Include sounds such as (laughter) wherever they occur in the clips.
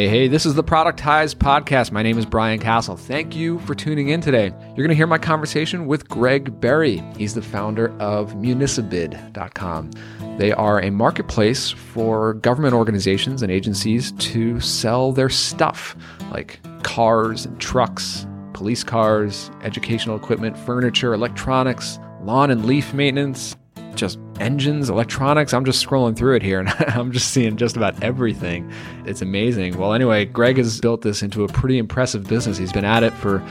Hey, hey, this is the Productize Podcast. My name is Brian Castle. Thank you for tuning in today. You're going to hear my conversation with Greg Berry. He's the founder of Municibid.com. They are a marketplace for government organizations and agencies to sell their stuff, like cars and trucks, police cars, educational equipment, furniture, electronics, lawn and leaf maintenance, just engines, electronics. I'm just scrolling through it here and (laughs) I'm just seeing just about everything. It's amazing. Well, anyway, Greg has built this into a pretty impressive business. He's been at it for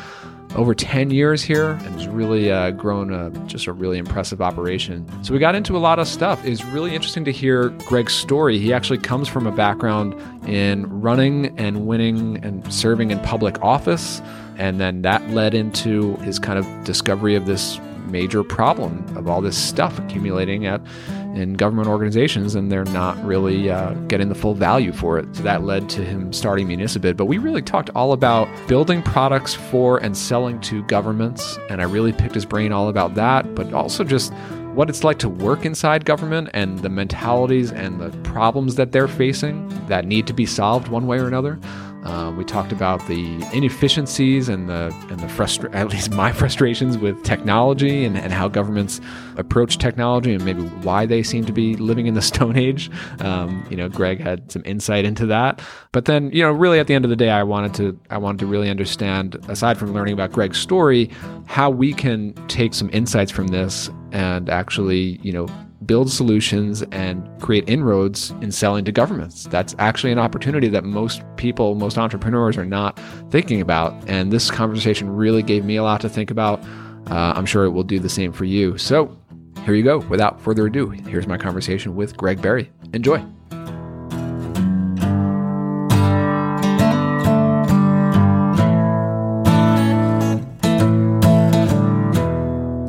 over 10 years here and has really uh, grown a, just a really impressive operation. So we got into a lot of stuff. It's really interesting to hear Greg's story. He actually comes from a background in running and winning and serving in public office. And then that led into his kind of discovery of this major problem of all this stuff accumulating at in government organizations and they're not really uh, getting the full value for it. So that led to him starting Municibid. But we really talked all about building products for and selling to governments. And I really picked his brain all about that, but also just what it's like to work inside government and the mentalities and the problems that they're facing that need to be solved one way or another. Uh, we talked about the inefficiencies and the and the frustra- (laughs) at least my frustrations with technology and, and how governments approach technology and maybe why they seem to be living in the (laughs) Stone Age. Um, you know, Greg had some insight into that. But then, you know, really at the end of the day, I wanted to I wanted to really understand, aside from learning about Greg's story, how we can take some insights from this and actually, you know, build solutions and create inroads in selling to governments. That's actually an opportunity that most people, most entrepreneurs are not thinking about. And this conversation really gave me a lot to think about. Uh, I'm sure it will do the same for you. So here you go. Without further ado, here's my conversation with Greg Berry. Enjoy.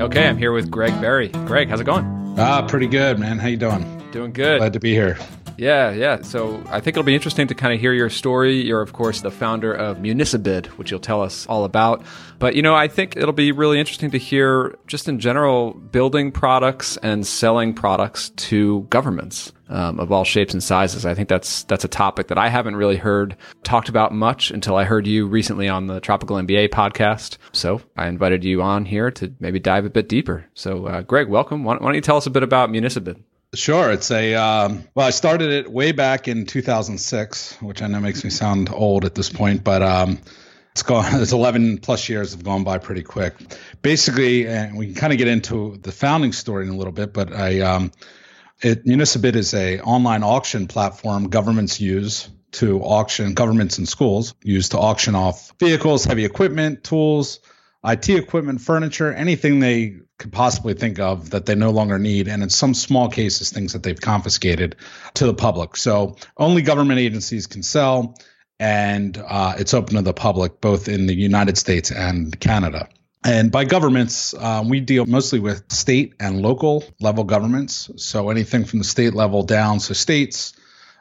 Okay, I'm here with Greg Berry. Greg, how's it going? Ah, pretty good, man. How you doing? Doing good. Glad to be here. Yeah, yeah. So I think it'll be interesting to kind of hear your story. You're, of course, the founder of Municibid, which you'll tell us all about. But, you know, I think it'll be really interesting to hear just in general building products and selling products to governments um, of all shapes and sizes. I think that's that's a topic that I haven't really heard talked about much until I heard you recently on the Tropical MBA podcast. So I invited you on here to maybe dive a bit deeper. So, uh, Greg, welcome. Why, why don't you tell us a bit about Municibid? Sure. It's a, um, well, I started it way back in 2006, which I know makes me sound old at this point, but um, it's gone, (laughs) it's 11 plus years have gone by pretty quick. Basically, and we can kind of get into the founding story in a little bit, but I, um, it, Municibid is a online auction platform governments use to auction, governments and schools use to auction off vehicles, heavy equipment, tools, IT equipment, furniture, anything they could possibly think of that they no longer need, and in some small cases, things that they've confiscated to the public. So only government agencies can sell, and uh, it's open to the public both in the United States and Canada. And by governments, uh, we deal mostly with state and local level governments. So anything from the state level down, so states,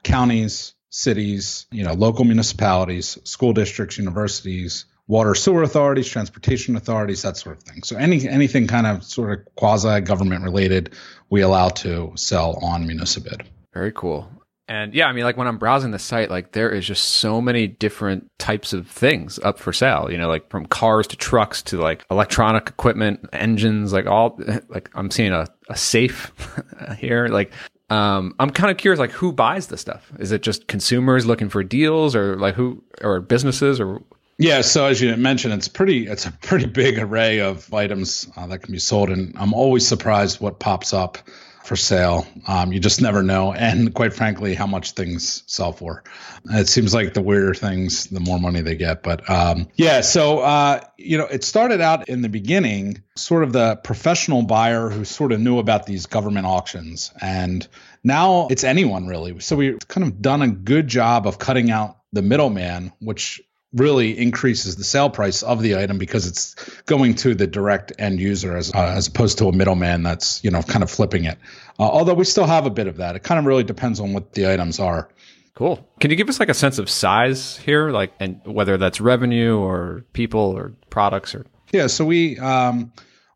counties, cities, you know, local municipalities, school districts, universities, water sewer authorities, transportation authorities, that sort of thing. So any anything kind of sort of quasi government related, we allow to sell on Municibid. Very cool. And yeah, I mean, like when I'm browsing the site, like there is just so many different types of things up for sale. You know, like from cars to trucks to like electronic equipment, engines, like all. (laughs) Like I'm seeing a, a safe (laughs) here. Like um, I'm kind of curious, like who buys this stuff? Is it just consumers looking for deals, or like who, or businesses, or yeah, so as you mentioned, it's pretty it's a pretty big array of items uh, that can be sold, and I'm always surprised what pops up for sale. Um, you just never know, and quite frankly, how much things sell for. It seems like the weirder things, the more money they get. But um, yeah, so uh, you know, it started out in the beginning, sort of the professional buyer who sort of knew about these government auctions, and now it's anyone really. So we've kind of done a good job of cutting out the middleman, which really increases the sale price of the item because it's going to the direct end user as uh, as opposed to a middleman that's you know kind of flipping it. Uh, although we still have a bit of that. It kind of really depends on what the items are. Cool. Can you give us like a sense of size here, like and whether that's revenue or people or products or? Yeah. So we um,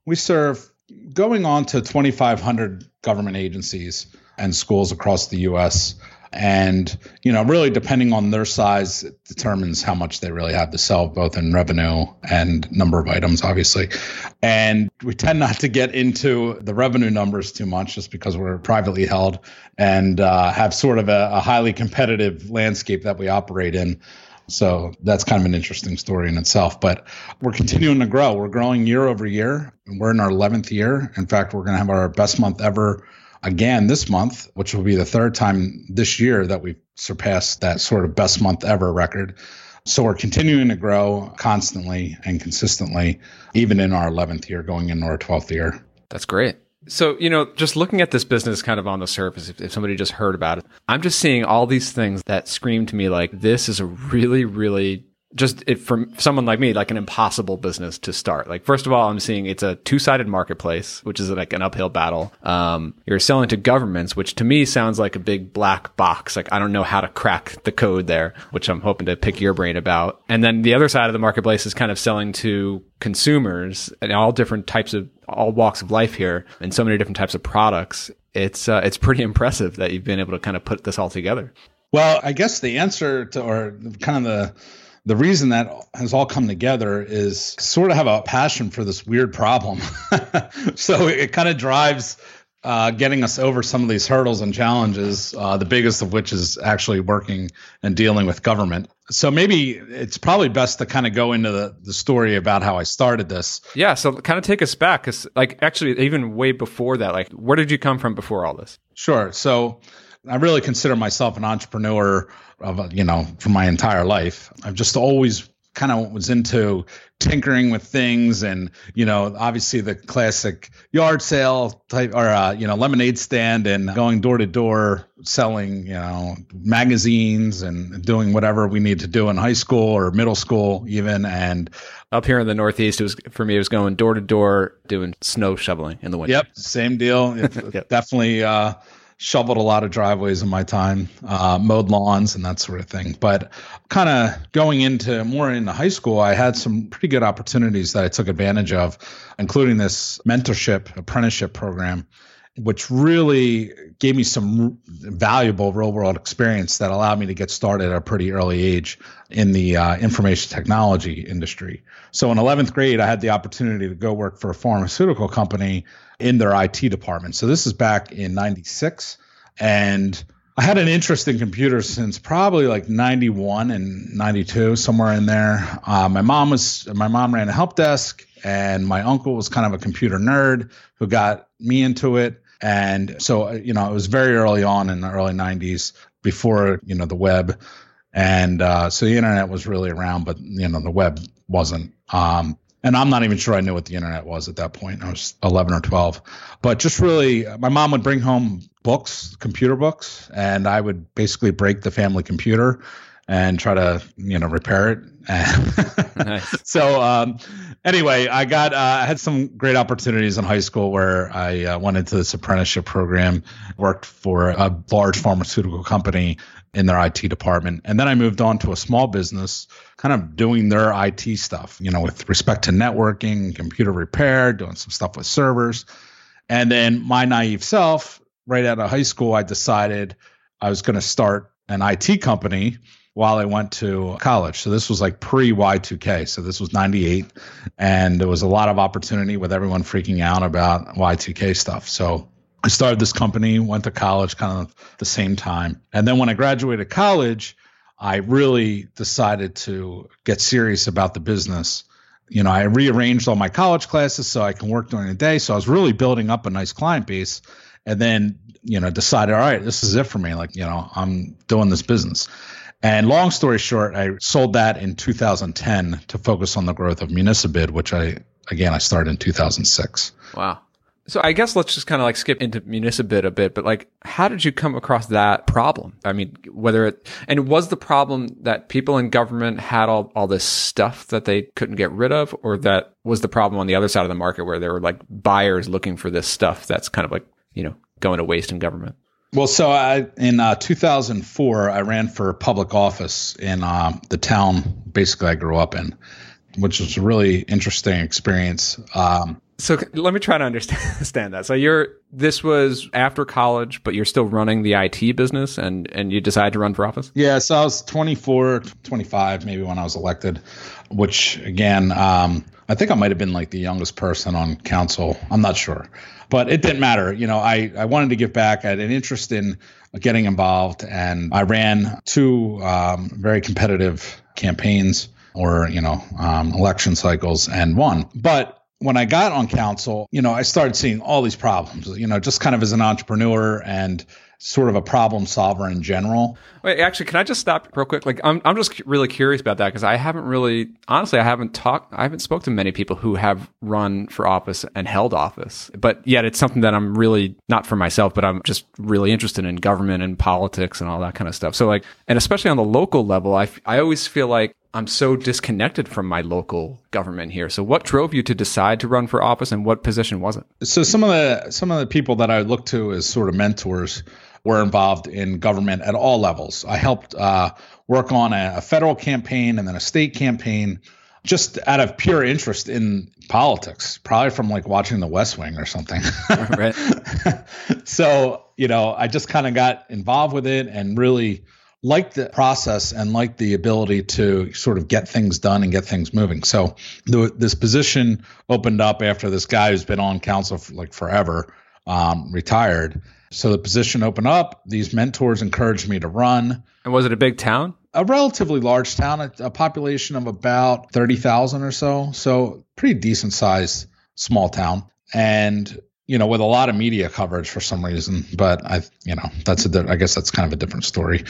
we serve going on to 2,500 government agencies and schools across the U.S And, you know, really depending on their size, it determines how much they really have to sell, both in revenue and number of items, obviously. And we tend not to get into the revenue numbers too much just because we're privately held and uh, have sort of a, a highly competitive landscape that we operate in. So that's kind of an interesting story in itself. But we're continuing to grow. We're growing year over year. We're in our 11th year. In fact, we're going to have our best month ever again this month, which will be the third time this year that we've surpassed that sort of best month ever record. So we're continuing to grow constantly and consistently, even in our 11th year, going into our 12th year. That's great. So, you know, just looking at this business kind of on the surface, if, if, somebody just heard about it, I'm just seeing all these things that scream to me like this is a really, really just it from someone like me, like an impossible business to start. Like, first of all, I'm seeing it's a two sided marketplace, which is like an uphill battle. Um, you're selling to governments, which to me sounds like a big black box. Like, I don't know how to crack the code there, which I'm hoping to pick your brain about. And then the other side of the marketplace is kind of selling to consumers and all different types of all walks of life here and so many different types of products. It's, uh, it's pretty (laughs) impressive that you've been able to kind of put this all together. Well, I guess the answer to, or kind of the, the reason that has all come together is sort of have a passion for this weird problem. (laughs) so it, kind of drives uh, getting us over some of these hurdles and challenges, uh, the biggest of which is actually working and dealing with government. So maybe it's probably best to kind of go into the, the story about how I started this. Yeah. So kind of take us back because, like, actually, even way before that, like, where did you come from before all this? Sure. So I really consider myself an entrepreneur of you know for my entire life. I've just always kind of was into tinkering with things and you know obviously the classic yard sale type or uh, you know lemonade stand and going door to door selling you know magazines and doing whatever we need to do in high school or middle school even and up here in the northeast it was for me it was going door to door doing snow shoveling in the winter yep same deal (laughs) yep. definitely uh shoveled a lot of driveways in my time, uh, mowed lawns and that sort of thing. But kind of going into more into high school, I had some pretty good opportunities that I took advantage of, including this mentorship apprenticeship program, which really gave me some valuable real world experience that allowed me to get started at a pretty early age in the uh, information technology industry. So in 11th grade, I had the opportunity to go work for a pharmaceutical company in their IT department. So this is back in 96 and I had an interest in computers since probably like 91 and 92 somewhere in there. Uh, my mom was my mom ran a help desk and my uncle was kind of a computer nerd who got me into it. And so, you know, it was very early on in the early 90s before, you know, the web. And uh, so the internet was really around, but, you know, the web wasn't. Um, and I'm not even sure I knew what the internet was at that point. I was 11 or 12, but just really, my mom would bring home books, computer books, and I would basically break the family computer and try to, you know, repair it. (laughs) nice. So, um, anyway, I got, uh, I had some great opportunities in high school where I uh, went into this apprenticeship program, worked for a large pharmaceutical company in their IT department. And then I moved on to a small business, kind of doing their IT stuff, you know, with respect to networking, computer repair, doing some stuff with servers. And then my naive self, right out of high school, I decided I was going to start an IT company while I went to college. So this was like pre Y2K. So this was 98. And there was a lot of opportunity with everyone freaking out about Y2K stuff. So I started this company, went to college kind of the same time. And then when I graduated college, I really decided to get serious about the business. You know, I rearranged all my college classes so I can work during the day. So I was really building up a nice client base and then, you know, decided, all right, this is it for me. Like, you know, I'm doing this business. And long story short, I sold that in 2010 to focus on the growth of Municibid, which I, again, I started in 2006. Wow. So I guess let's just kind of like skip into Municibid a bit, but like, how did you come across that problem? I mean, whether it, and was the problem that people in government had all, all this stuff that they couldn't get rid of, or that was the problem on the other side of the market where there were like buyers looking for this stuff that's kind of like, you know, going to waste in government? Well, so I, in uh, 2004, I ran for public office in uh, the town basically I grew up in, which was a really interesting experience. Um, So let me try to understand that. So you're this was after college, but you're still running the IT business and and you decided to run for office? Yeah, so I was 24, 25 maybe when I was elected, which again, um, I think I might have been like the youngest person on council. I'm not sure. But it didn't matter. You know, I, I wanted to give back. I had an interest in getting involved and I ran two um, very competitive campaigns or, you know, um, election cycles and won. But when I got on council, you know, I started seeing all these problems, you know, just kind of as an entrepreneur and sort of a problem solver in general. Wait, actually, can I just stop real quick? Like, I'm I'm just really curious about that because I haven't really, honestly, I haven't talked, I haven't spoken to many people who have run for office and held office, but yet it's something that I'm really not for myself, but I'm just really interested in government and politics and all that kind of stuff. So, like, and especially on the local level, I I always feel like I'm so disconnected from my local government here. So what drove you to decide to run for office and what position was it? So some of the some of the people that I look to as sort of mentors were involved in government at all levels. I helped uh, work on a, a federal campaign and then a state campaign just out of pure interest in politics, probably from like watching the West Wing or something. (laughs) right. (laughs) so, you know, I just kind of got involved with it and really liked the process and liked the ability to sort of get things done and get things moving. So the, this position opened up after this guy who's been on council for like forever um, retired. So the position opened up. These mentors encouraged me to run. And was it a big town? A relatively large town, a, a population of about 30,000 or so. So pretty decent sized small town. And you know, with a lot of media coverage for some reason. But I, you know, that's a, I guess that's kind of a different story.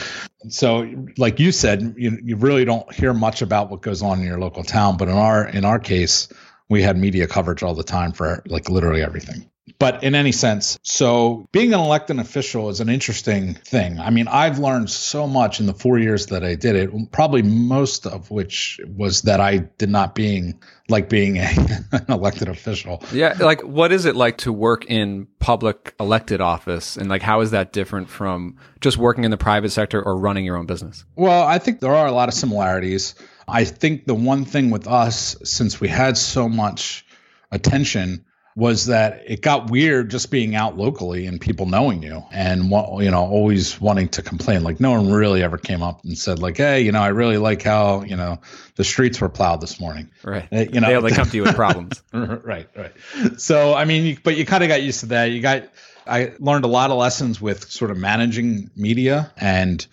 So, like you said, you you really don't hear much about what goes on in your local town. But in our in our case, we had media coverage all the time for like literally everything but in any sense, so being an elected official is an interesting thing. I mean, I've learned so much in the four years that I did it, probably most of which was that I did not being like being a, (laughs) an elected official. Yeah. Like, what is it like to work in public elected office? And like, how is that different from just working in the private sector or running your own business? Well, I think there are a lot of similarities. I think the one thing with us, since we had so much attention, was that it got weird just being out locally and people knowing you and you know always wanting to complain. Like no one really ever came up and said like hey you know i really like how you know the streets were plowed this morning. Right. Uh, you know they, they come to you with (laughs) problems. (laughs) Right right. So i mean you, but you kind of got used to that. You got i learned a lot of lessons with sort of managing media and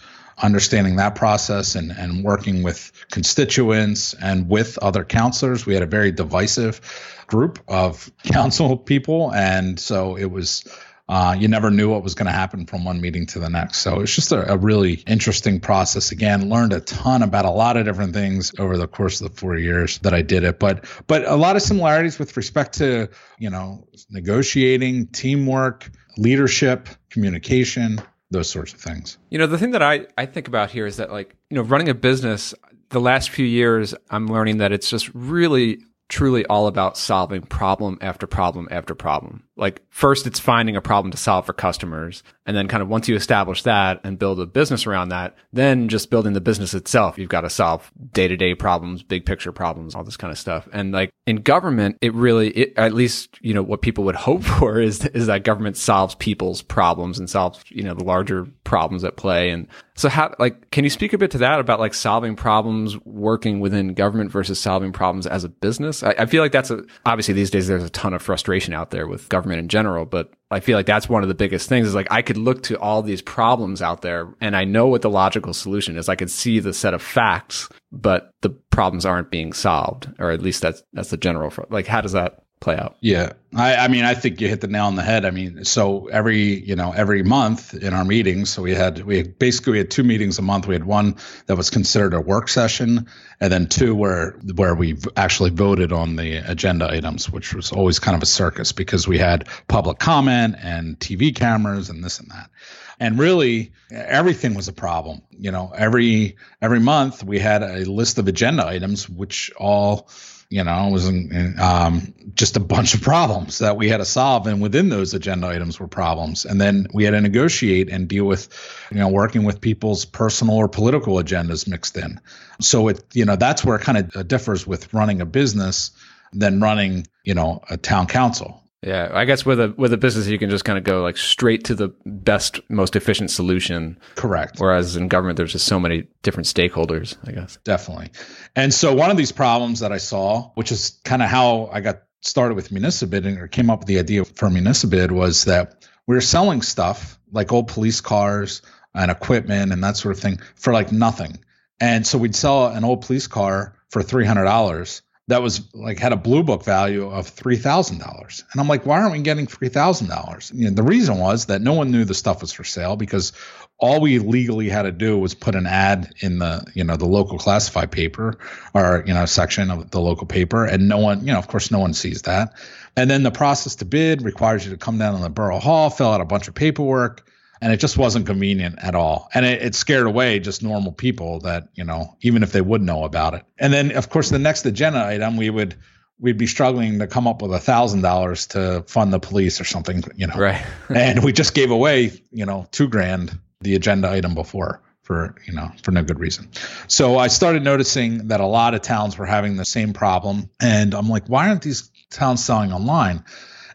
understanding that process and, and working with constituents and with other councilors. We had a very divisive group of (laughs) council people. And so it was, uh, you never knew what was going to happen from one meeting to the next. So it's just a, a, really interesting process. Again, learned a ton about a lot of different things over the course of the four years that I did it. But but a lot of similarities with respect to you know negotiating, teamwork, leadership, communication, those sorts of things. You know, the thing that I, I think about here is that, like, you know, running a business, the last few years, I'm learning that it's just really, truly all about solving problem after problem after problem like first it's finding a problem to solve for customers and then kind of once you establish that and build a business around that then just building the business itself you've got to solve day-to-day problems big picture problems all this kind of stuff. And like in government it really it, at least you know what people would (laughs) hope for is is that government solves people's problems and solves you know the larger problems at play. And so how like can you speak a bit to that about like solving problems working within government versus solving problems as a business? I, I feel like that's a obviously these days there's a ton of frustration out there with government government in general, but I feel like that's one of the biggest things is like I could look to all these problems out there and I know what the logical solution is. I could see the set of facts, but the problems aren't being solved, or at least that's that's the general. Like, how does that play out. Yeah. I, I mean, I think you hit the nail on the head. I mean, so every, you know, every month in our meetings, so we had, we had, basically we had two meetings a month. We had one that was considered a work session and then two where, where we actually voted on the agenda items, which was always kind of a circus because we had public comment and TV cameras and this and that. And really everything was a problem. You know, every, every month we had a list of agenda items, which all, you know, it was um, just a bunch of problems that we had to solve. And within those agenda items were problems. And then we had to negotiate and deal with, you know, working with people's personal or political agendas mixed in. So it, you know, that's where it kind of differs with running a business than running, you know, a town council. Yeah, I guess with a with a business you can just kind of go like straight to the best, most efficient solution. Correct. Whereas in government, there's just so many different stakeholders. I guess definitely. And so one of these problems that I saw, which is kind of how I got started with Municibid or came up with the idea for Municibid, was that we were selling stuff like old police cars and equipment and that sort of thing for like nothing. And so we'd sell an old police car for three hundred dollars that was like had a blue book value of three thousand dollars. And I'm like, why aren't we getting three thousand dollars? Know, the reason was that no one knew the stuff was for sale because all we legally had to do was put an ad in the you know the local classified paper or you know section of the local paper, and no one you know of course no one sees that. And then the process to bid requires you to come down to the borough hall, fill out a bunch of paperwork and it just wasn't convenient at all. And it, it, scared away just normal people that you know, even if they would know about it. And then, of course, the next agenda item we would we'd be struggling to come up with a thousand dollars to fund the police or something, you know. Right. (laughs) and we just gave away, you know, two grand the agenda item before for you know for no good reason. So I started noticing that a lot of towns were having the same problem, and I'm like, why aren't these towns selling online?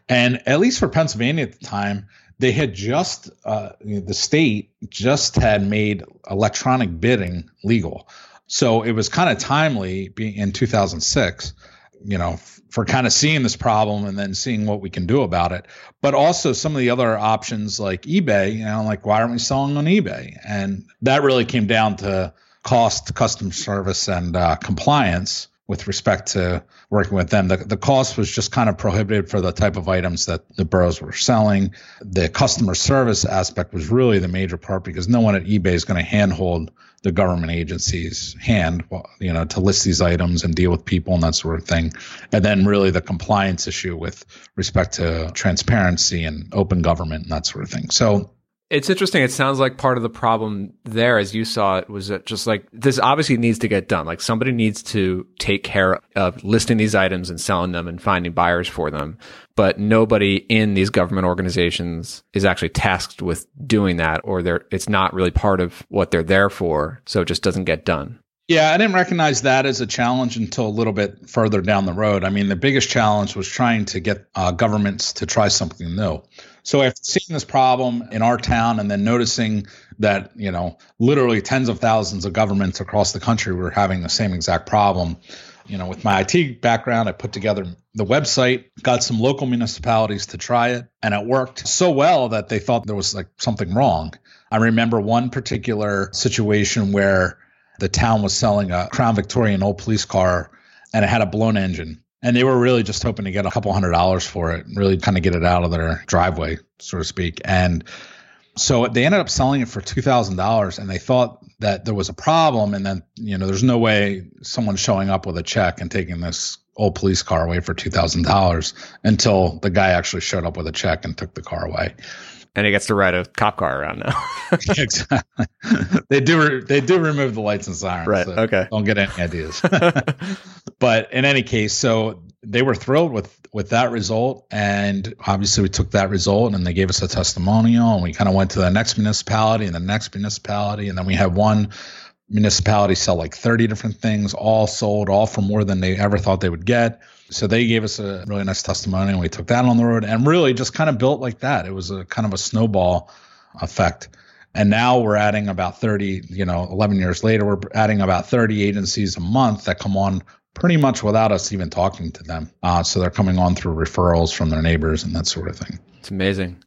And at least for Pennsylvania at the time, they had just uh, the state just had made electronic bidding legal. So it was kind of timely being in 2006 you know for kind of seeing this problem and then seeing what we can do about it. But also some of the other options like ebay you know like why aren't we selling on ebay? And that really came down to cost customer service and uh, compliance with respect to working with them. The, the cost was just kind of prohibited for the type of items that the boroughs were selling. The customer service aspect was really the major part because no one at eBay is going to handhold the government agency's hand, you know, to list these items and deal with people and that sort of thing. And then really the compliance issue with respect to transparency and open government and that sort of thing. So it's interesting. It sounds like part of the problem there, as you saw it, was that just like this obviously needs to get done. Like somebody needs to take care of listing these items and selling them and finding buyers for them. But nobody in these government organizations is actually tasked with doing that, or they're, it's not really part of what they're there for. So it just doesn't get done. Yeah, I didn't recognize that as a challenge until a little bit further down the road. I mean, the biggest challenge was trying to get uh, governments to try something new. So after seeing this problem in our town and then noticing that, you know, literally tens of thousands of governments across the country were having the same exact problem, you know, with my IT background, I put together the website, got some local municipalities to try it, and it worked so well that they thought there was like something wrong. I remember one particular situation where the town was selling a Crown Victorian old police car and it had a blown engine. And they were really just hoping to get a couple hundred dollars for it, really kind of get it out of their driveway, so to speak. And so they ended up selling it for $2,000 and they thought that there was a problem. And then, you know, there's no way someone showing up with a check and taking this old police car away for $2,000 until the guy actually showed up with a check and took the car away and he gets to ride a cop car around now. (laughs) (laughs) exactly. They do. Re- they do remove the lights and sirens. Right. So okay. Don't get any ideas. (laughs) but in any case, so they were thrilled with with that result, and obviously we took that result, and they gave us a testimonial, and we kind of went to the next municipality and the next municipality, and then we had one municipality sell like 30 different things, all sold, all for more than they ever thought they would get. So they gave us a really nice testimony and we took that on the road and really just kind of built like that. It was a kind of a snowball effect. And now we're adding about 30, you know, 11 years later, we're adding about 30 agencies a month that come on pretty much without us even talking to them. Uh, so they're coming on through referrals from their neighbors and that sort of thing. It's amazing.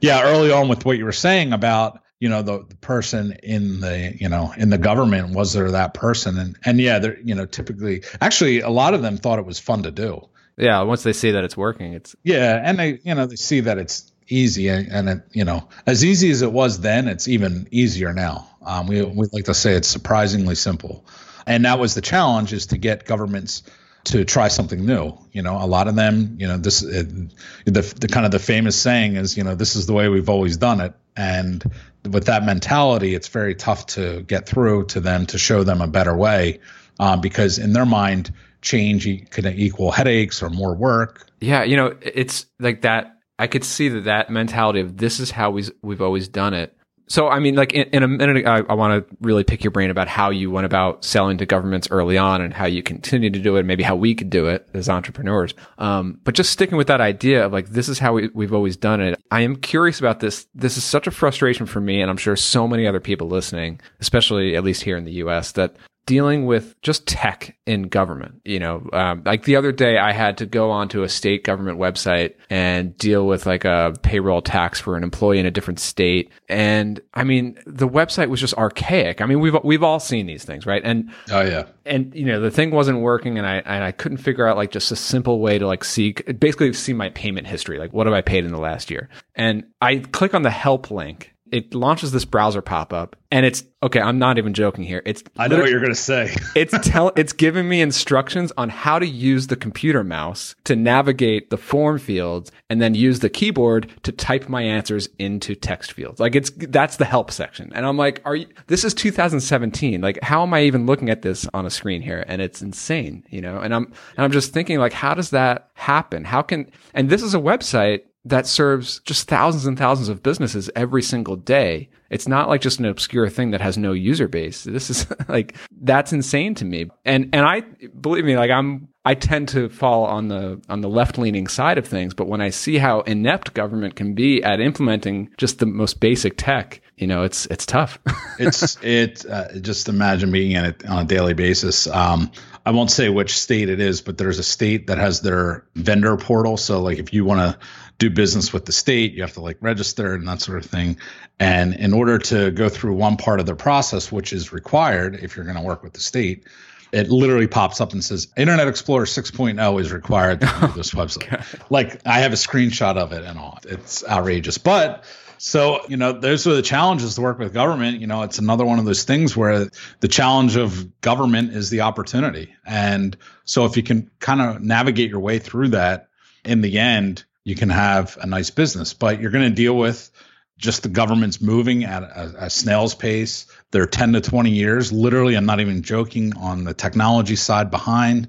Yeah, early on with what you were saying about you know the, the, person in the you know in the government was there that person? And and yeah they're you know typically actually a lot of them thought it was fun to do. Yeah once they see that it's working it's yeah and they you know they see that it's easy and, and it you know as easy as it was then it's even easier now. Um, we we like to say it's surprisingly simple. And that was the challenge is to get governments to try something new. You know, a lot of them, you know, this the the kind of the famous saying is, you know, this is the way we've always done it, and with that mentality, it's very tough to get through to them to show them a better way, um, because in their mind, change could equal headaches or more work. Yeah, you know, it's like that. I could see that that mentality of this is how we we've always done it So, I mean, like in, in a minute, I, I want to really pick your brain about how you went about selling to governments early on and how you continue to do it, and maybe how we could do it as entrepreneurs. Um, but just sticking with that idea of like, this is how we, we've always done it. I am curious about this. This is such a frustration for me. And I'm sure so many other people listening, especially at least here in the US, that dealing with just tech in government. You know, um, like the other day, I had to go onto a state government website and deal with like a payroll tax for an employee in a different state. And I mean, the website was just archaic. I mean, we've we've all seen these things, right? And oh yeah, and you know, the thing wasn't working, and I and I couldn't figure out like just a simple way to like see basically see my payment history, like what have I paid in the last year. And I click on the help link it launches this browser pop up and it's okay i'm not even joking here. It's i know what you're going to say. (laughs) it's tell it's giving me instructions on how to use the computer mouse to navigate the form fields and then use the keyboard to type my answers into text fields. Like it's that's the help section. And i'm like are you this is 2017 like how am i even looking at this on a screen here? And it's insane you know? And i'm and i'm just thinking like how does that happen? How can and this is a website that serves just thousands and thousands of businesses every single day. It's not like just an obscure thing that has no user base. This is (laughs) like that's insane to me. And and I believe me, like I'm I tend to fall on the on the left leaning side of things, but when I see how inept government can be at implementing just the most basic tech, you know, it's it's tough. (laughs) it's it uh, just imagine being in it on a daily basis. Um, I won't say which state it is, but there's a state that has their vendor portal. So like if you want to do business with the state, you have to like register and that sort of thing. And in order to go through one part of the process, which is required if you're going to work with the state, it literally pops up and says Internet Explorer 6.0 is required to do this (laughs) oh, website. like I have a screenshot of it and all. It's outrageous. But so, you know, those are the challenges to work with government. You know, it's another one of those things where the challenge of government is the opportunity. And so if you can kind of navigate your way through that in the end, you can have a nice business. But you're going to deal with just the government's moving at a, a, snail's pace. They're 10 to 20 years. Literally, I'm not even joking on the technology side behind,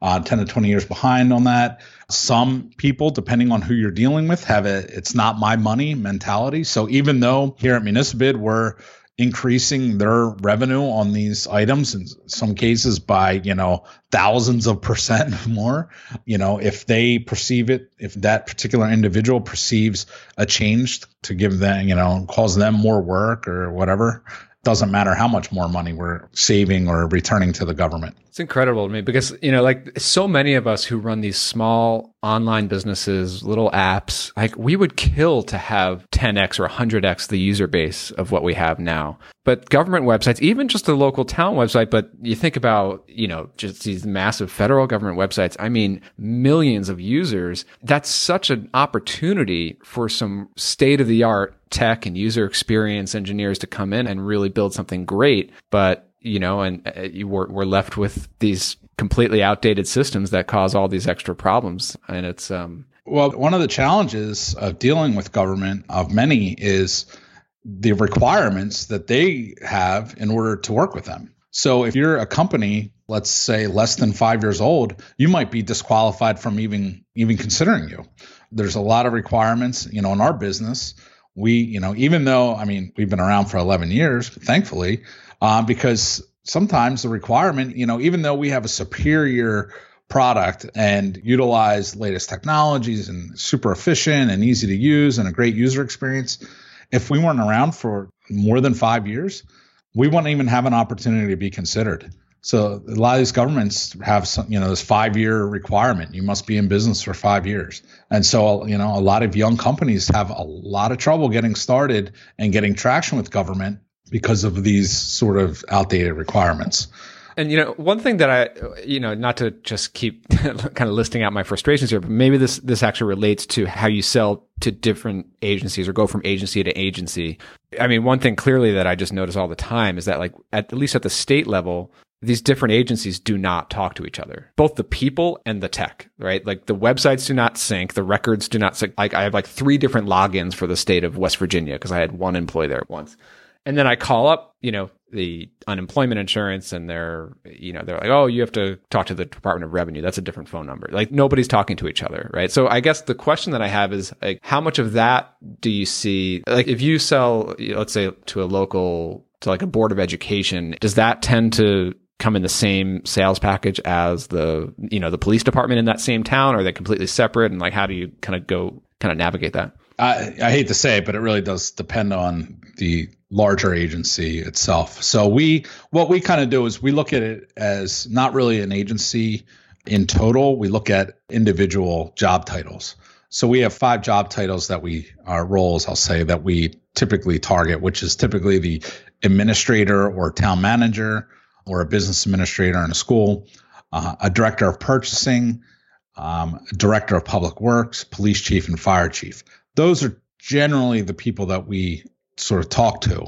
uh, 10 to 20 years behind on that. Some people, depending on who you're dealing with, have a it's not my money mentality. So even though here at Municibid, we're increasing their revenue on these items in some cases by you know thousands of percent (laughs) more. You know if they perceive it if that particular individual perceives a change to give them you know cause them more work or whatever doesn't matter how much more money we're saving or returning to the government. It's incredible to me because, you know, like so many of us who run these small online businesses, little apps, like we would kill to have 10x or 100x the user base of what we have now. But government websites, even just a local town website, but you think about, you know, just these massive federal government websites, I mean, millions of users. That's such an opportunity for some state of the art tech and user experience engineers to come in and really build something great. But, you know, and uh, you were, we're left with these completely outdated systems that cause all these extra problems. And it's, um, well, one of the challenges of dealing with government of many is the requirements that they have in order to work with them. So if you're a company, let's say less than 5 years old, you might be disqualified from even even considering you. There's a lot of requirements, you know, in our business we, you know, even though, I mean, we've been around for 11 years, thankfully, uh, because sometimes the requirement, you know, even though we have a superior product and utilize latest technologies and super efficient and easy to use and a great user experience, if we weren't around for more than five years, we wouldn't even have an opportunity to be considered. So a lot of these governments have some, you know, this five year requirement. You must be in business for five years. And so, you know, a lot of young companies have a lot of trouble getting started and getting traction with government because of these sort of outdated requirements. And you know, one thing that I, you know, not to just keep (laughs) kind of listing out my frustrations here, but maybe this this actually relates to how you sell to different agencies or go from agency to agency. I mean, one thing clearly that I just notice all the time is that, like, at, at least at the state level, these different agencies do not talk to each other, both the people and the tech, right? Like the websites do not sync, the records do not sync. Like I have like three different logins for the state of West Virginia because I had one employee there once. And then I call up, you know, the unemployment insurance and they're, you know, they're like, oh, you have to talk to the Department of Revenue. That's a different phone number. Like nobody's talking to each other, right? So I guess the question that I have is like, how much of that do you see? Like if you sell, let's say to a local, to like a board of education, does that tend to come in the same sales package as the, you know, the police department in that same town? Are they completely separate? And like, how do you kind of go, kind of navigate that? I, I hate to say it, but it really does depend on the larger agency itself. So we what we kind of do is we look at it as not really an agency in total. We look at individual job titles. So we have five job titles that we our roles, I'll say, that we typically target, which is typically the administrator or town manager or a business administrator in a school, uh, a director of purchasing, um, director of public works, police chief, and fire chief those are generally the people that we sort of talk to.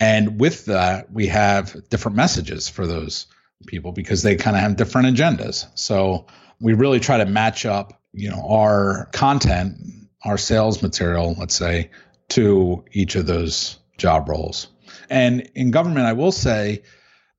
And with that, we have different messages for those people because they kind of have different agendas. So we really try to match up, you know, our content, our sales material, let's say, to each of those job roles. And in government, I will say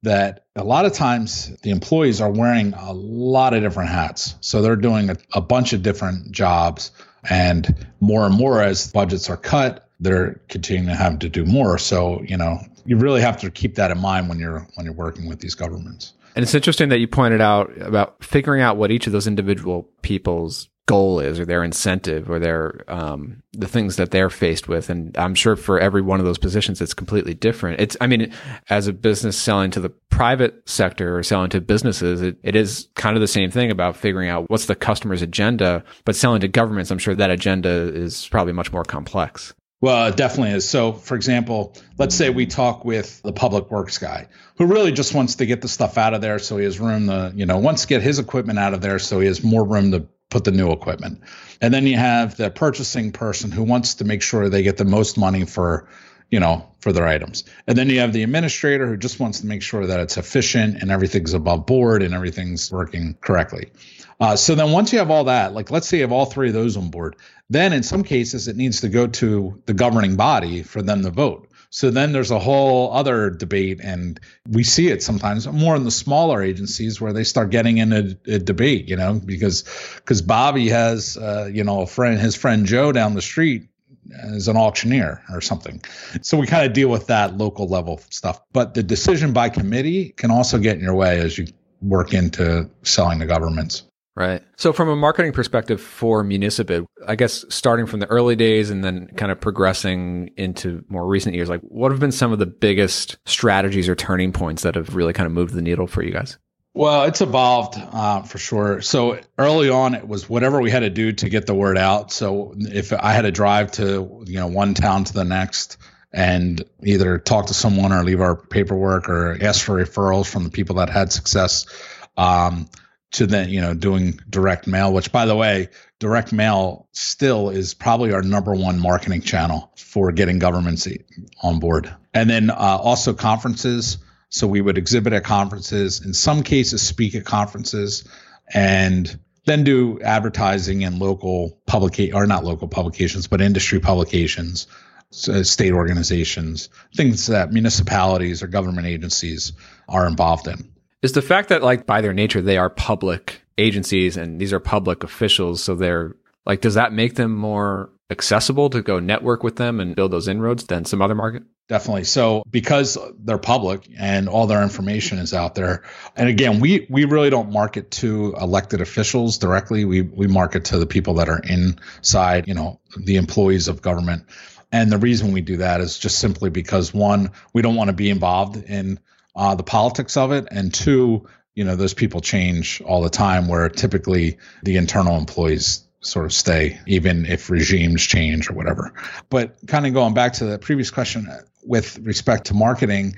that a lot of times the employees are wearing a lot of different hats. So they're doing a, a bunch of different jobs and more and more as budgets are cut, they're continuing to have to do more. So, you know, you really have to keep that in mind when you're when you're working with these governments. And it's interesting that you pointed out about figuring out what each of those individual people's goal is or their incentive or their um, the things that they're faced with. And i'm sure for every one of those positions it's completely different. It's i mean as a business selling to the private sector or selling to businesses it, it is kind of the same thing about figuring out what's the customer's agenda. But selling to governments i'm sure that agenda is probably much more complex. Well, it definitely is. So, for example, let's say we talk with the public works guy who really just wants to get the stuff out of there so he has room to, you know, wants to get his equipment out of there so he has more room to put the new equipment. And then you have the purchasing person who wants to make sure they get the most money for, you know, for their items. And then you have the administrator who just wants to make sure that it's efficient and everything's above board and everything's working correctly. Uh, so then once you have all that, like let's say you have all three of those on board, then in some cases it needs to go to the governing body for them to vote. So then there's a whole other debate, and we see it sometimes more in the smaller agencies where they start getting in a, a debate, you know, because because Bobby has uh, you know a friend, his friend Joe down the street as an auctioneer or something. So we kind of deal with that local level stuff. But the decision by committee can also get in your way as you work into selling to governments. Right. So from a marketing perspective for Municibid, I guess starting from the early days and then kind of progressing into more recent years, like what have been some of the biggest strategies or turning points that have really kind of moved the needle for you guys? Well, it's evolved uh, for sure. So early on, it was whatever we had to do to get the word out. So if I had to drive to you know one town to the next and either talk to someone or leave our paperwork or ask for referrals from the people that had success, um, to then you know doing direct mail which by the way direct mail still is probably our number one marketing channel for getting governments on board. And then uh, also conferences. So we would exhibit at conferences in some cases speak at conferences and then do advertising in local public or not local publications but industry publications so state organizations. Things that municipalities or government agencies are involved in is the fact that like by their nature they are public agencies and these are public officials so they're like does that make them more accessible to go network with them and build those inroads than some other market? Definitely. So because they're public and all their information is out there and again we we really don't market to elected officials directly. We we market to the people that are inside you know the employees of government. And the reason we do that is just simply because one we don't want to be involved in uh, the politics of it, and two, you know, those people change all the time. Where typically the internal employees sort of stay, even if regimes change or whatever. But kind of going back to the previous question with respect to marketing,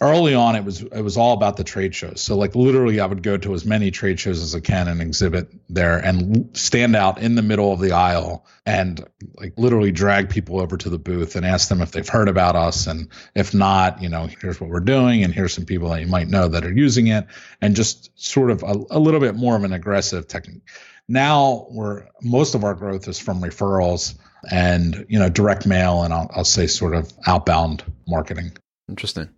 early on it was it was all about the trade shows. So like literally i would go to as many trade shows as i can and exhibit there and stand out in the middle of the aisle and like literally drag people over to the booth and ask them if they've heard about us. And if not you know here's what we're doing and here's some people that you might know that are using it and just sort of a, a little bit more of an aggressive technique. Now we're most of our growth is from referrals and you know direct mail and I'll, I'll say sort of outbound marketing. Interesting.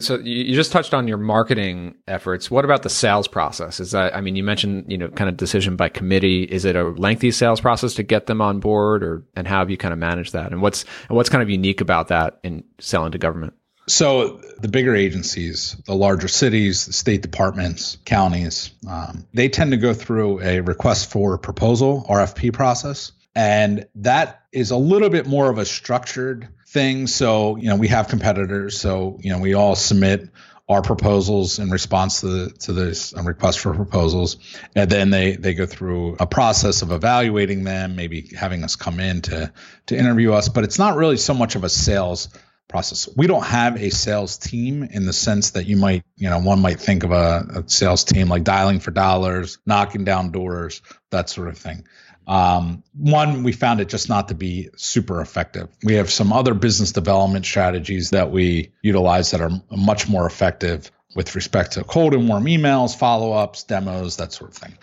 So you just touched on your marketing efforts. What about the sales process? Is that I mean you mentioned, you know, kind of decision by committee. Is it a lengthy sales process to get them on board or and how have you kind of managed that? And what's and what's kind of unique about that in selling to government? So the bigger agencies, the larger cities, the state departments, counties, um, they tend to go through a request for proposal (RFP) process, and that is a little bit more of a structured thing. So you know we have competitors, so you know we all submit our proposals in response to the, to this um, request for proposals, and then they they go through a process of evaluating them, maybe having us come in to to interview us. But it's not really so much of a sales process. We don't have a sales team in the sense that you might, you know, one might think of a, a sales team like dialing for dollars, knocking down doors, that sort of thing. Um, one, we found it just not to be super effective. We have some other business development strategies that we utilize that are much more effective with respect to cold and warm emails, follow ups, demos, that sort of thing.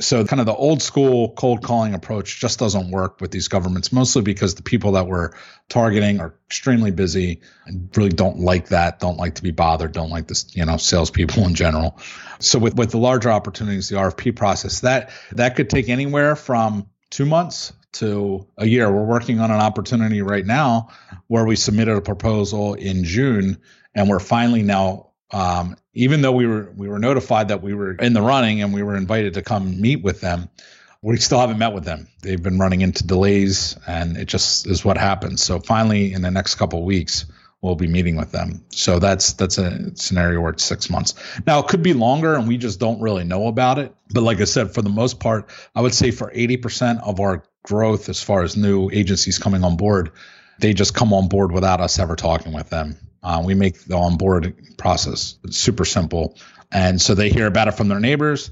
So, kind of the old school cold calling approach just doesn't work with these governments, mostly because the people that we're targeting are extremely busy and really don't like that, don't like to be bothered, don't like this, you know, salespeople (laughs) in general. So, with, with the larger opportunities, the RFP process, that that could take anywhere from two months to a year. We're working on an opportunity right now where we submitted a proposal in June and we're finally now um, even though we were we were notified that we were in the running and we were invited to come meet with them, we still haven't met with them. They've been running into delays, and it just is what happens. So finally, in the next couple weeks, we'll be meeting with them. So that's that's a scenario where it's six months. Now it could be longer, and we just don't really know about it. But like I said, for the most part, I would say for eighty percent of our growth, as far as new agencies coming on board, they just come on board without us ever talking with them. Uh, we make the onboard process super simple, and so they hear about it from their neighbors,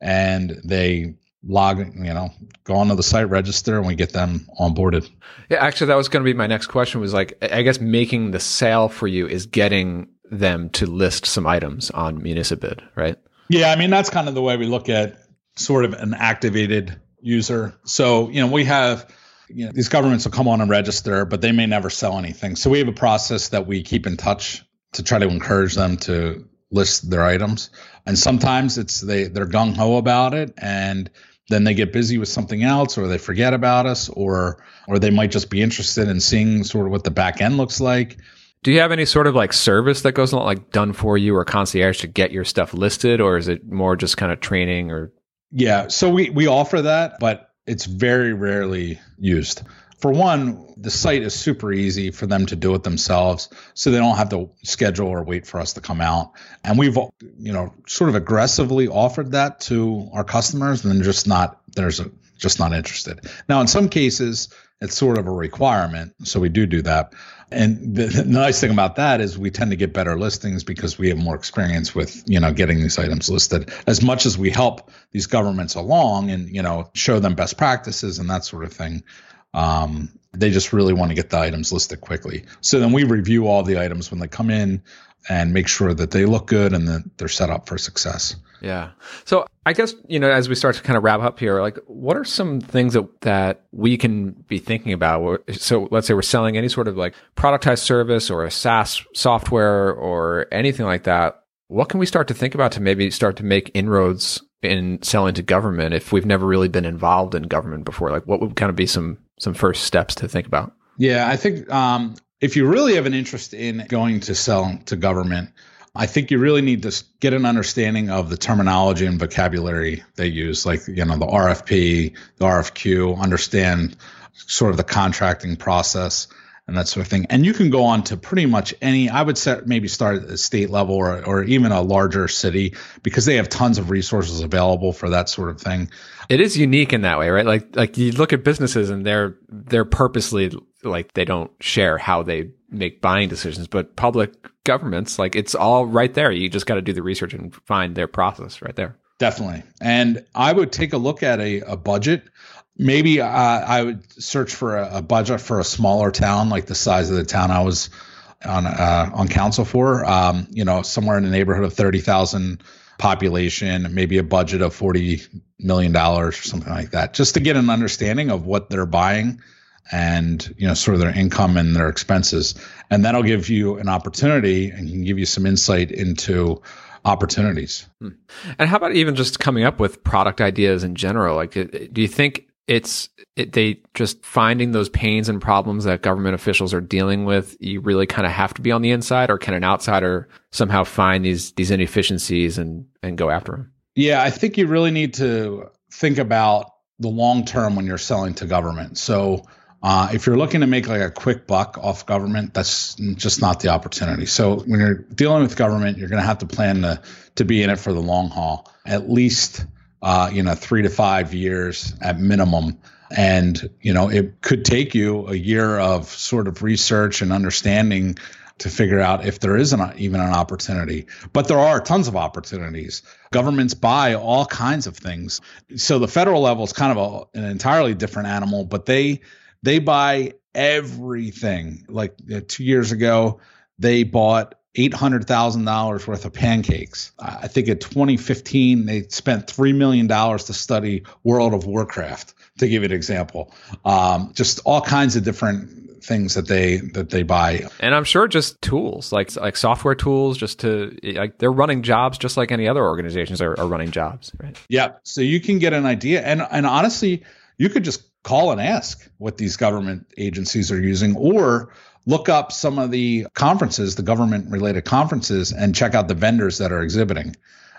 and they log, you know, go onto the site, register, and we get them onboarded. Yeah, actually, that was going to be my next question. Was like, I guess making the sale for you is getting them to list some items on Municibid, right? Yeah, I mean that's kind of the way we look at sort of an activated user. So you know, we have you know, these governments will come on and register, but they may never sell anything. So we have a process that we keep in touch to try to encourage them to list their items. And sometimes it's they they're gung ho about it, and then they get busy with something else, or they forget about us, or or they might just be interested in seeing sort of what the back end looks like. Do you have any sort of like service that goes along, like done for you or concierge to get your stuff listed, or is it more just kind of training or? Yeah, so we we offer that, but it's very rarely used. For one, the site is super easy for them to do it themselves, so they don't have to schedule or wait for us to come out. And we've, you know, sort of aggressively offered that to our customers, and just not there's a, just not interested. Now, in some cases, it's sort of a requirement, so we do do that. And the, the, nice thing about that is we tend to get better listings because we have more experience with, you know, getting these items listed. As much as we help these governments along and, you know, show them best practices and that sort of thing, um, they just really want to get the items listed quickly. So then we review all the items when they come in and make sure that they look good and that they're set up for success. Yeah. So I guess, you know, as we start to kind of wrap up here, like what are some things that, that we can be thinking about? So let's say we're selling any sort of like productized service or a SaaS software or anything like that. What can we start to think about to maybe start to make inroads in selling to government if we've never really been involved in government before? Like what would kind of be some, some first steps to think about? Yeah, I think um, if you really have an interest in going to sell to government, I think you really need to get an understanding of the terminology and vocabulary they use, like you know the RFP, the RFQ, understand sort of the contracting process and that sort of thing. And you can go on to pretty much any. I would say maybe start at the state level or or even a larger city because they have tons of resources available for that sort of thing. It is unique in that way, right? Like like you look at businesses and they're they're purposely like they don't share how they make buying decisions, but public governments, like it's all right there. You just got to do the research and find their process right there. Definitely. And I would take a look at a, a budget. Maybe uh, I would search for a, a, budget for a smaller town, like the size of the town I was on uh, on council for. Um, you know, somewhere in the neighborhood of thirty thousand population, maybe a budget of $40 million or something like that, just to get an understanding of what they're buying and you know sort of their income and their expenses and that'll give you an opportunity and can give you some insight into opportunities hmm. and how about even just coming up with product ideas in general like do you think it's it, they just finding those pains and problems that government officials are dealing with. You really kind of have to be on the inside, or can an outsider somehow find these these inefficiencies and and go after them? Yeah, I think you really need to think about the long term when you're selling to government. So. Uh, if you're looking to make like a quick buck off government, that's just not the opportunity. So when you're dealing with government, you're going to have to plan to to be in it for the long haul, at least uh, you know, three to five years at minimum. And, you know, it could take you a year of sort of research and understanding to figure out if there is an, even an opportunity. But there are tons of opportunities. Governments buy all kinds of things. So the federal level is kind of a, an entirely different animal, but they they buy everything. Like uh, two years ago, they bought $800,000 worth of pancakes. I think in 2015, they spent $3 million to study World of Warcraft, to give you an example. Um, just all kinds of different things that they that they buy and i'm sure just tools like like software tools just to like they're running jobs just like any other organizations are, are running jobs right yeah so you can get an idea and and honestly you could just call and ask what these government agencies are using or look up some of the conferences, the government related conferences, and check out the vendors that are exhibiting.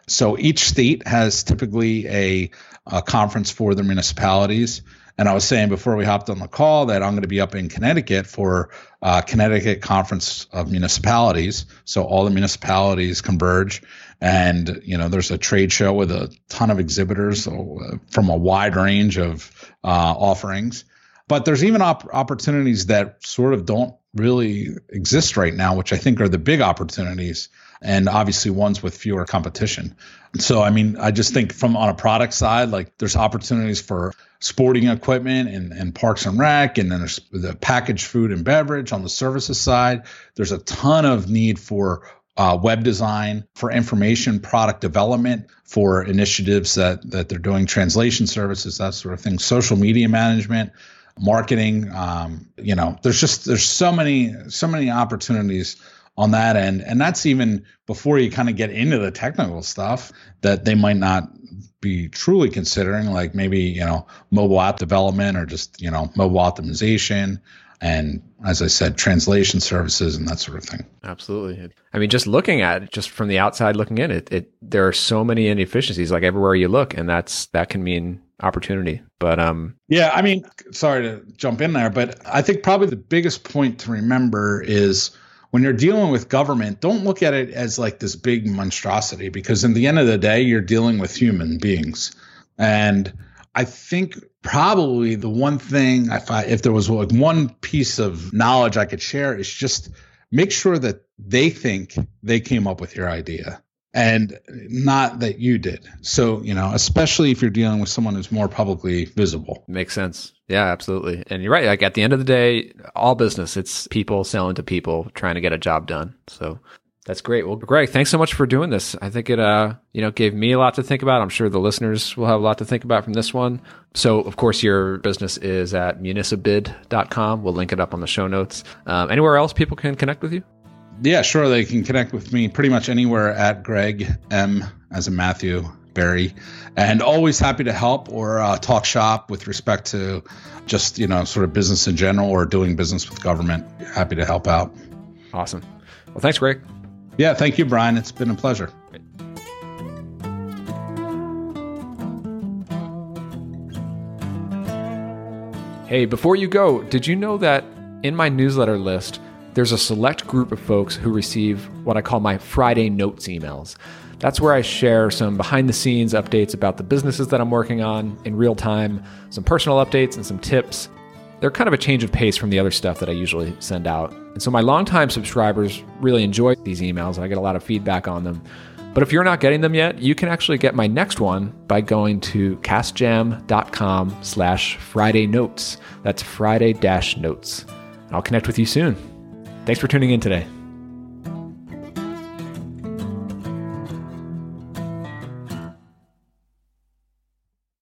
So each state has typically a, a conference for their municipalities. And I was saying before we hopped on the call that I'm going to be up in Connecticut for uh, Connecticut Conference of Municipalities. So all the municipalities converge, and you know there's a trade show with a ton of exhibitors uh, from a wide range of uh, offerings. But there's even op- opportunities that sort of don't really exist right now, which I think are the big opportunities, and obviously ones with fewer competition. So, I mean, I just think from on a product side, like there's opportunities for sporting equipment and, and parks and rec, and then there's the packaged food and beverage on the services side. There's a ton of need for uh, web design, for information product development, for initiatives that that they're doing, translation services, that sort of thing, social media management marketing. Um, you know, there's just there's so many so many opportunities on that end, and that's even before you kind of get into the technical stuff that they might not be truly considering, like maybe you know mobile app development or just you know mobile optimization and as I said, translation services and that sort of thing. Absolutely. I mean, just looking at it, just from the outside looking in, it, it there are so many inefficiencies, like everywhere you look, and that's that can mean opportunity. But um, yeah, I mean, sorry to jump in there, but I think probably the biggest point to remember is when you're dealing with government, don't look at it as like this big monstrosity because in the end of the day, you're dealing with human beings. And I think probably the one thing if I, if there was like one piece of knowledge I could share is just make sure that they think they came up with your idea and not that you did. So, you know, especially if you're dealing with someone who's more publicly visible. Makes sense. Yeah, absolutely. And you're right. Like at the end of the day, all business, it's people selling to people trying to get a job done. So that's great. Well, Greg, thanks so much for doing this. I think it, uh, you know, gave me a lot to think about. I'm sure the listeners will have a lot to think about from this one. So, of course, your business is at municibid.com. We'll link it up on the show notes. Um, anywhere else people can connect with you? Yeah, sure. They can connect with me pretty much anywhere at Greg M as a Matthew Berry, and always happy to help or uh, talk shop with respect to just you know sort of business in general or doing business with government. Happy to help out. Awesome. Well, thanks, Greg. Yeah, thank you, Brian. It's been a pleasure. Hey, before you go, did you know that in my newsletter list? There's a select group of folks who receive what I call my Friday notes emails. That's where I share some behind the scenes updates about the businesses that I'm working on in real time, some personal updates, and some tips. They're kind of a change of pace from the other stuff that I usually send out. And so my longtime subscribers really enjoy these emails, and I get a lot of feedback on them. But if you're not getting them yet, you can actually get my next one by going to castjam.com slash Friday notes. That's Friday dash notes. I'll connect with you soon. Thanks for tuning in today.